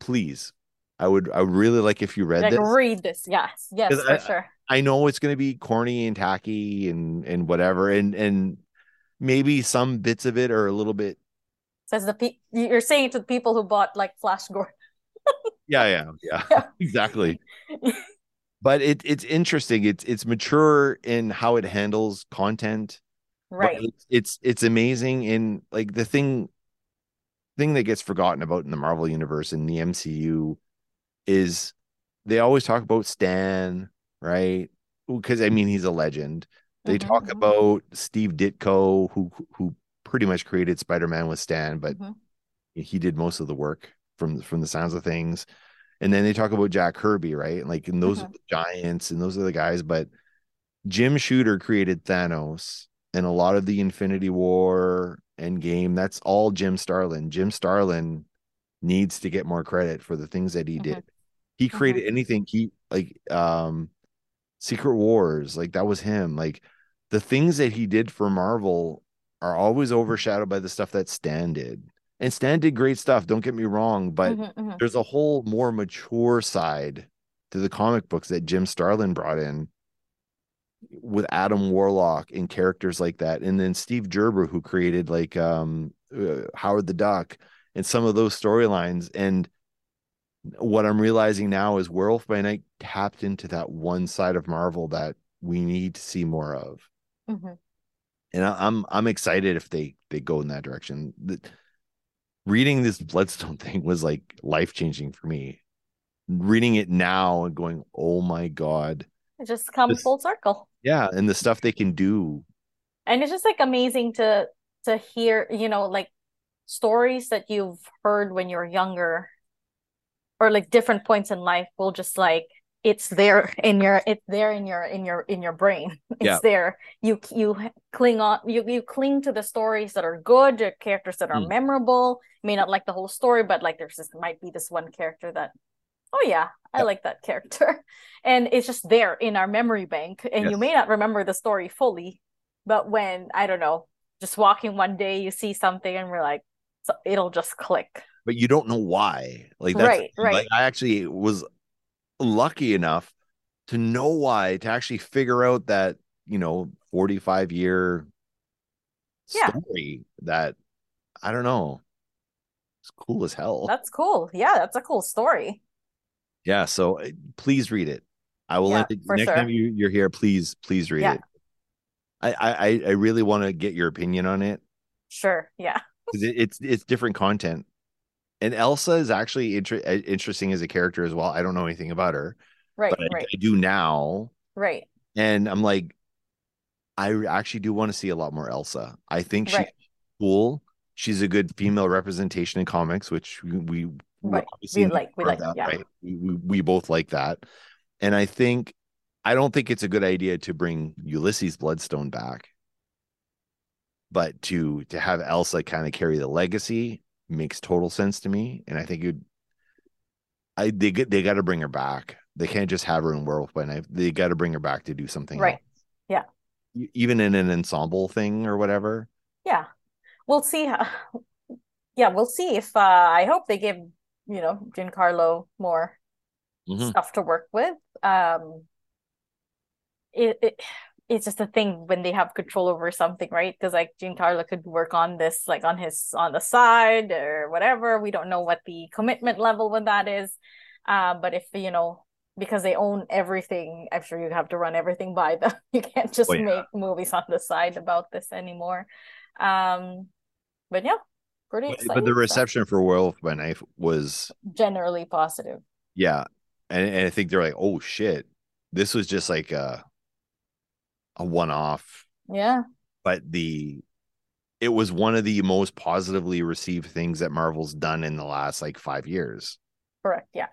please, I would I would really like if you read like this. read this yes yes, for I- sure I know it's gonna be corny and tacky and and whatever, and and maybe some bits of it are a little bit says the pe- you're saying to the people who bought like flash gordon yeah, yeah, yeah, Yeah. exactly. But it it's interesting. It's it's mature in how it handles content. right it's, it's it's amazing in like the thing thing that gets forgotten about in the Marvel universe in the MCU is they always talk about Stan, right? Because I mean he's a legend. They Mhm, talk about Steve Ditko, who who pretty much created Spider-Man with Stan, but Mhm. he did most of the work from from the sounds of things. And then they talk about Jack Kirby, right? Like, and those are uh-huh. the giants and those are the guys. But Jim Shooter created Thanos and a lot of the Infinity War and game. That's all Jim Starlin. Jim Starlin needs to get more credit for the things that he did. Uh-huh. He uh-huh. created anything he like um Secret Wars, like that was him. Like the things that he did for Marvel are always overshadowed by the stuff that Stan did. And Stan did great stuff, don't get me wrong, but Mhm, mhm. there's a whole more mature side to the comic books that Jim Starlin brought in with Adam Warlock and characters like that. And then Steve Gerber, who created like um, uh, Howard the Duck and some of those storylines. And what I'm realizing now is Werewolf by Night tapped into that one side of Marvel that we need to see more of. Mhm. And I, I'm I'm excited if they they go in that direction. The, reading this Bloodstone thing was like life changing for me. Reading it now and going, oh my god, it just comes This- full circle yeah, and the stuff they can do. and it's just like amazing to to hear you know like stories that you've heard when you're younger or like different points in life will just like it's there in your it's there in your in your in your brain it's Yeah. there you you cling on you you cling to the stories that are good the characters that are Mm. memorable you may not like the whole story but like there's just might be this one character that oh yeah i Yeah. like that character and it's just there in our memory bank and you may not remember the story fully but when i don't know just walking one day you see something and we're like so it'll just click but you don't know why. Like that's Right, right. like I actually was lucky enough to know why to actually figure out that, you know, 45 year Yeah. story that I don't know. It's cool as hell. that's cool yeah that's a cool story yeah, so uh, please read it. I will Yeah, it, next sure. time you, you're here, please, please read Yeah. it. I, I I- I really want to get your opinion on it. sure yeah because it, it's it's different content. And Elsa is actually inter- uh, interesting as a character as well. I don't know anything about her, right but I, right I do now, right and I'm like, I actually do want to see a lot more Elsa. I think she's Right. cool. She's a good female representation in comics, which we we, we Right. obviously We like- we like, that, yeah. right? We, we we both like that, and I think I don't think it's a good idea to bring Ulysses Bloodstone back, but to to have Elsa kind of carry the legacy makes total sense to me, and I think it. I they get they got to bring her back. They can't just have her in Werewolf by Night. They got to bring her back to do something Right. else. Yeah. Even in an ensemble thing or whatever. yeah we'll see how yeah we'll see if uh i hope they give you know giancarlo more Mhm. stuff to work with um it, it it's just a thing when they have control over something right? Because like giancarlo could work on this like on his on the side or whatever. We don't know what the commitment level with that is. Um but if you know because they own everything i'm sure you have to run everything by them. You can't just Oh, yeah. make movies on the side about this anymore. Um but yeah pretty But, the stuff. reception for Werewolf by Night was generally positive. Yeah, and, and I think they're like, oh shit, this was just like a a one off, yeah but the it was one of the most positively received things that Marvel's done in the last like five years. correct. Yeah.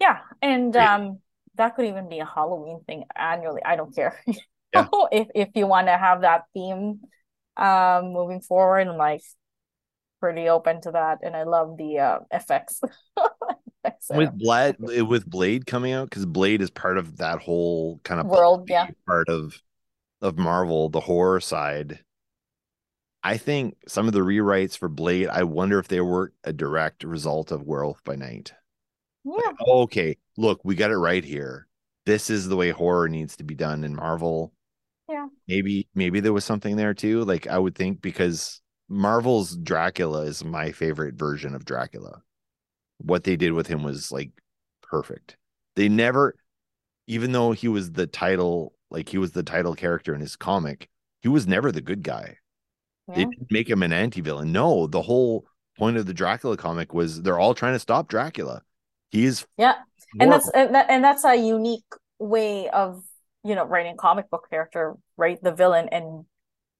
Yeah. And Great. um that could even be a Halloween thing annually. I don't care. Yeah. if if you want to have that theme um moving forward, I'm like pretty open to that. And I love the uh effects. Uh, with Blade with Blade coming out because Blade is part of that whole kind of World, yeah. part of of Marvel, the horror side. I think some of the rewrites for Blade, I wonder if they were a direct result of Werewolf by Night. yeah. Okay, look, we got it right here. This is the way horror needs to be done in Marvel. Yeah. Maybe maybe there was something there too. Like I would think because Marvel's Dracula is my favorite version of Dracula. What they did with him was like perfect. They never even though he was the title like he was the title character in his comic, he was never the good guy. They didn't make him an anti-villain. No, the whole point of the Dracula comic was they're all trying to stop Dracula. He's Yeah. and that's and, that, and that's a unique way of you know writing comic book character right? the villain and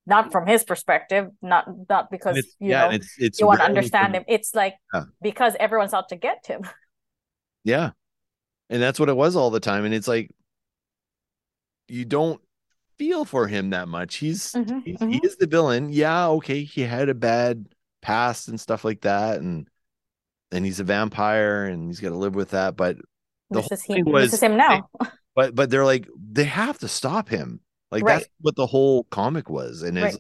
not from his perspective not not because you yeah, know it's it's you want to understand from- him it's like Yeah. because everyone's out to get him Yeah. And that's what it was all the time. And it's like you don't feel for him that much. He's, Mhm, he's mhm. he is the villain. Yeah, okay. He had a bad past and stuff like that. And and he's a vampire and he's got to live with that. But The this whole is him thing this was- is him now but but they're like, they have to stop him. Like Right. that's what the whole comic was. And Right.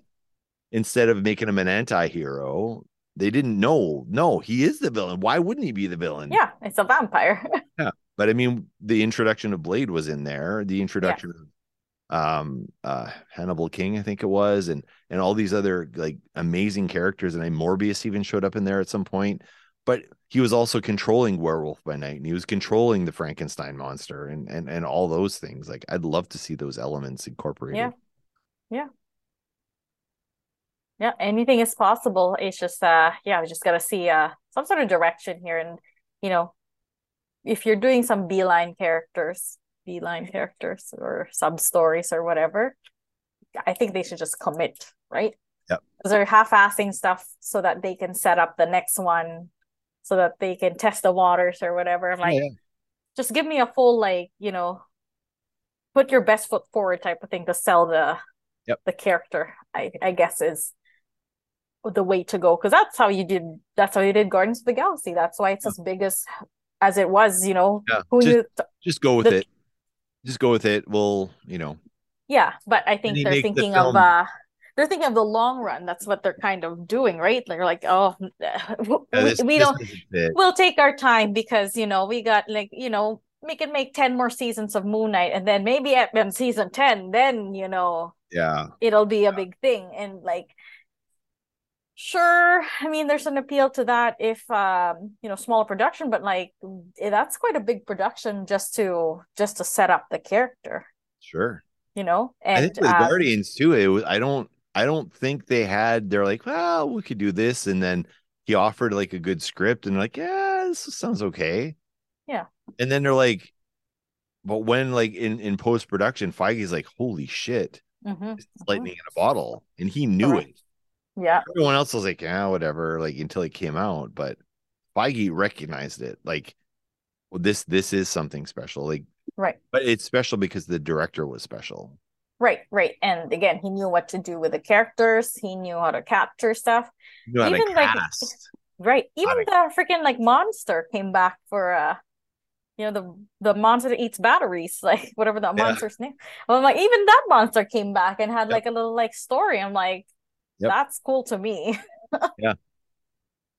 instead of making him an anti-hero, they didn't know. No, he is the villain. Why wouldn't he be the villain? yeah it's a vampire yeah, but I mean, the introduction of Blade was in there. The introduction of um uh Hannibal King, I think it was, and and all these other like amazing characters, and I Morbius even showed up in there at some point. But he was also controlling Werewolf by Night, and he was controlling the Frankenstein monster, and and and all those things. Like I'd love to see those elements incorporated. Yeah. yeah Yeah. anything is possible it's just uh yeah we just gotta see uh some sort of direction here and you know if you're doing some beeline characters beeline characters or sub stories or whatever i think they should just commit right yeah because they're half-assing stuff so that they can set up the next one so that they can test the waters or whatever i'm like Yeah, yeah. just give me a full like you know put your best foot forward type of thing to sell the Yep. the character i i guess is the way to go because that's how you did that's how you did Guardians of the Galaxy that's why it's as big as as it was you know Yeah, who just- knew th- Just go with The- it. Just go with it. We'll, you know, yeah but I think he they're the thinking film- of uh they're thinking of the long run. That's what they're kind of doing right? They're like oh we, uh, this- we this don't we'll take our time because you know we got like you know we can make 10 more seasons of Moon Knight and then maybe at um, season 10 then you know yeah. it'll be a big thing. And like sure i mean there's an appeal to that if um you know smaller production but like eh, that's quite a big production just to just to set up the character. Sure. you know? And I think with um, Guardians too, it was I don't I don't think they had they're like, well, we could do this. And then he offered like a good script and like, yeah, this sounds okay. Yeah. And then they're like, but when like in, in post production, Feige's like, holy shit, mhm, it's lightning in a bottle. And he knew Correct. it. yeah Everyone else was like, yeah, whatever, like until it came out. But Feige recognized it. Like, well, this this is something special. Like, right but it's special because the director was special. Right right and again he knew what to do with the characters he knew how to capture stuff You know how to Even, like, cast. right even the freaking like monster came back for uh you know the the monster that eats batteries like whatever that Yeah. monster's name well I'm like even that monster came back and had Yep. like a little like story i'm like Yep. that's cool to me yeah,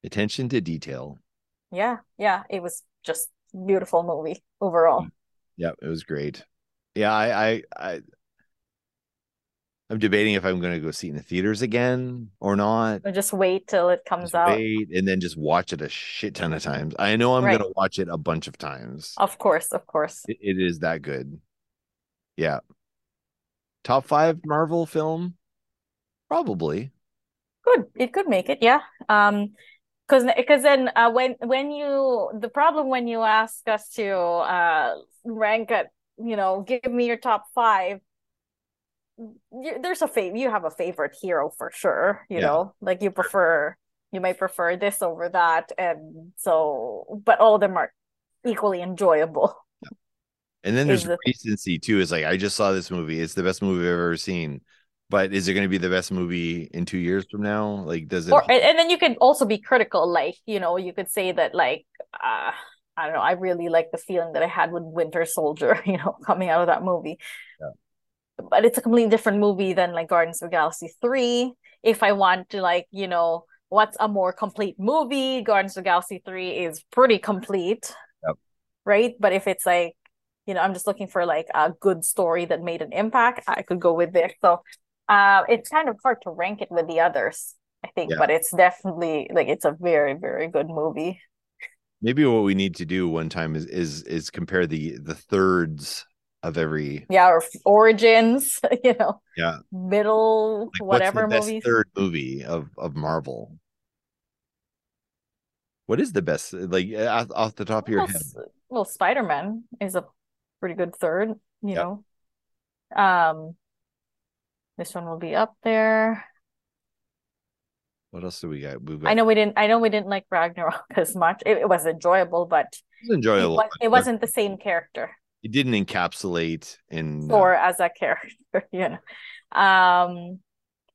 attention to detail. yeah yeah it was just beautiful movie overall Yeah, it was great. Yeah, I I, I I'm debating if I'm going to go see it in the theaters again or not. Or just wait till it comes Just out wait and then just watch it a shit ton of times. I know I'm Right. going to watch it a bunch of times. of course of course It, it is that good. Yeah. Top five Marvel film? Probably. good it could make it yeah um because because then uh when when you the problem when you ask us to uh rank it you know give me your top five there's a fav you have a favorite hero for sure you Yeah. know like you prefer you might prefer this over that and so but all of them are equally enjoyable And then there's the- recency too. It's like I just saw this movie. It's the best movie I've ever seen. But is it going to be the best movie in two years from now? Like, does it? or and, and then you could also be critical like you know you could say that like uh i don't know i really like the feeling that i had with winter soldier you know coming out of that movie Yeah. But it's a completely different movie than like guardians of the galaxy 3 if i want to like you know what's a more complete movie guardians of the galaxy 3 is pretty complete Yep. right but if it's like you know i'm just looking for like a good story that made an impact i could go with this so uh it's kind of hard to rank it with the others I think, Yeah. but it's definitely like it's a very, very good movie. Maybe what we need to do one time is is is compare the the thirds of every Yeah, or Origins, you know, yeah middle, like, whatever what's the best third movie of of Marvel. What is the best like uh, off, off the top of your Well, head? Well, Spider-Man is a pretty good third, you Yep. know. Um, this one will be up there. What else do we got? Got I know we didn't. I know we didn't like Ragnarok as much. It, it was enjoyable, but it was enjoyable. it, wa- but it wasn't the same character. It didn't encapsulate in uh, as a character, you know. Um,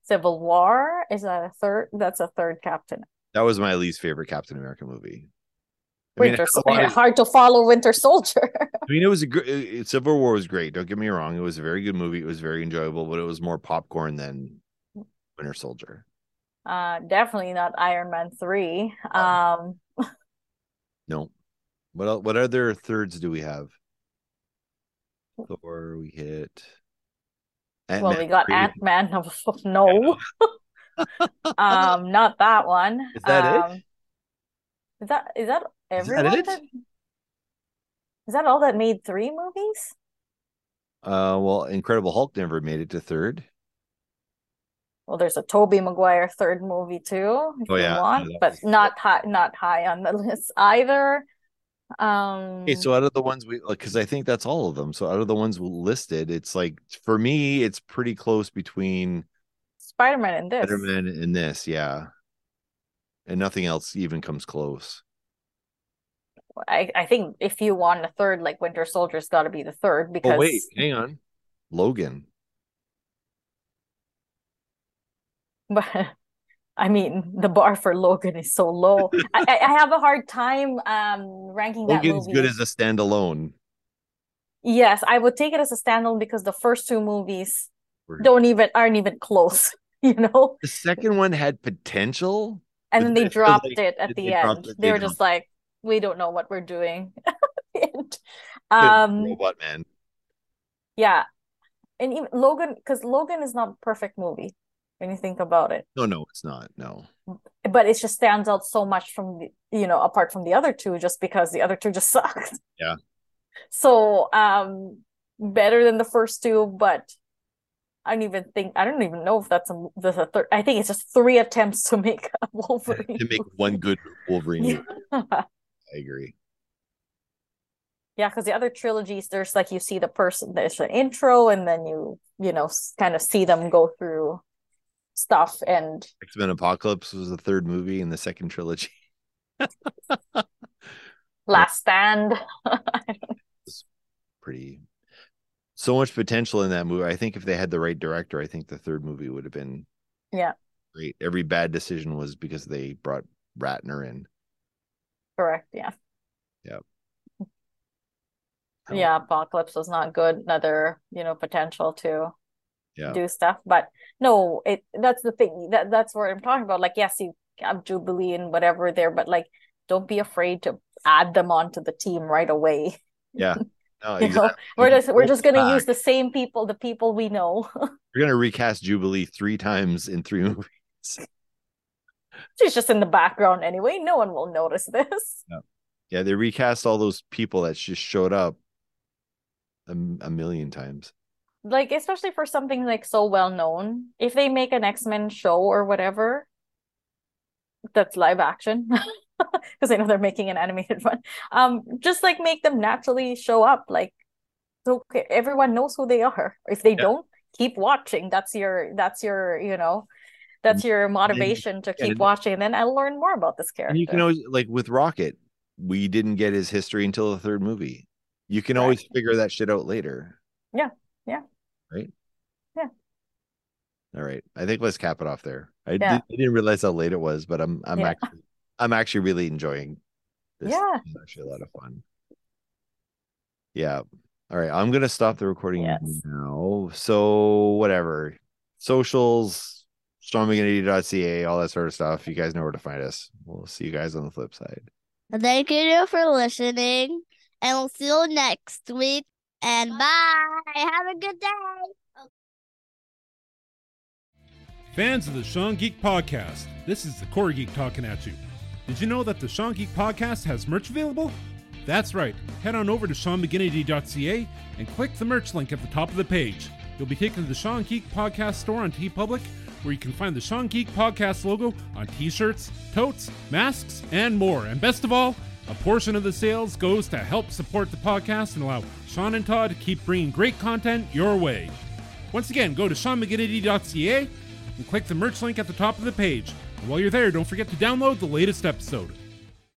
Civil War is that a third? That's a third Captain that was my least favorite Captain America movie. I Winter I Sol- wanted- hard to follow Winter Soldier. I mean, it was a great. Civil War was great. Don't get me wrong; it was a very good movie. It was very enjoyable, but it was more popcorn than Winter Soldier. uh, definitely not Iron Man three. Oh. Um, No. What what other thirds do we have? Thor, we hit. well, we got. Ant Man. No, um, not that one. Is that it? Um, Is that is that Is that everyone? it? that- Is that all that made three movies? Uh, well, Incredible Hulk never made it to third. Well, there's a Tobey Maguire third movie too, if Oh, you want, Yeah, but not high, not high on the list either. Um, Okay, so out of the ones we, because I think that's all of them. So out of the ones listed, it's like for me, it's pretty close between Spider-Man and this. Spider-Man and this, yeah. And nothing else even comes close. I, I think if you want a third, like Winter Soldier's got to be the third because Oh wait, hang on, Logan. but I mean the bar for Logan is so low. I, I have a hard time um ranking that Logan's movie. good as a standalone. Yes, I would take it as a standalone because the first two movies don't even aren't even close, you know. The second one had potential. And then they dropped like it at the end. it- They they were just like, we don't know what we're doing. And, um, Robot Man. yeah, and even Logan, because Logan is not a perfect movie when you think about it. No, no, it's not. No. but it just stands out so much from the you know apart from the other two just because the other two just sucked Yeah. so um better than the first two but i don't even think i don't even know if that's a that's a third i think it's just three attempts to make a wolverine To make one good Wolverine yeah I agree. Yeah, because the other trilogies there's like you see the person there's an intro and then you you know kind of see them go through stuff and X Men Apocalypse was the third movie in the second trilogy. last stand it's Pretty. So much potential in that movie. I think if they had the right director, I think the third movie would have been Yeah. great. Every bad decision was because they brought Ratner in. correct yeah Oh, yeah apocalypse was not good another you know potential to Yeah. do stuff but no it that's the thing that that's what i'm talking about like yes you have jubilee and whatever there but like don't be afraid to add them onto the team right away Yeah. No, you know we're just we're just gonna back. use the same people the people we know We're gonna recast Jubilee three times in three movies. she's just in the background anyway no one will notice this Yeah, they recast all those people that just showed up a, a million times. Like especially for something like so well known if they make an x-men show or whatever that's live action because i know they're making an animated one um just like make them naturally show up like so everyone knows who they are if they Yeah. don't keep watching that's your that's your you know that's your motivation to keep and- watching, and then I'll learn more about this character. And you can always like with Rocket, we didn't get his history until the third movie. You can Right. always figure that shit out later. Yeah, yeah. Right. Yeah. All right. I think let's cap it off there. I, Yeah. did, I didn't realize how late it was, but I'm I'm Yeah. actually I'm actually really enjoying this. Yeah. It's actually a lot of fun. Yeah. All right. I'm gonna stop the recording Yes. now. So whatever. Socials, seanmcginity.ca, all that sort of stuff. You guys know where to find us. We'll see you guys on the flip side. Thank you for listening, and we'll see you next week. And bye. Have a good day. Fans of the Sean Geek Podcast, this is the Core Geek talking at you. Did you know that the Sean Geek Podcast has merch available? That's right. Head on over to SeanMcGinity.ca and click the merch link at the top of the page. You'll be taken to the Sean Geek Podcast store on TeePublic, where you can find the Sean Geek Podcast logo on t-shirts, totes, masks, and more. And best of all, a portion of the sales goes to help support the podcast and allow Sean and Todd to keep bringing great content your way. Once again, go to SeanMcGinity.ca and click the merch link at the top of the page. And while you're there, don't forget to download the latest episode.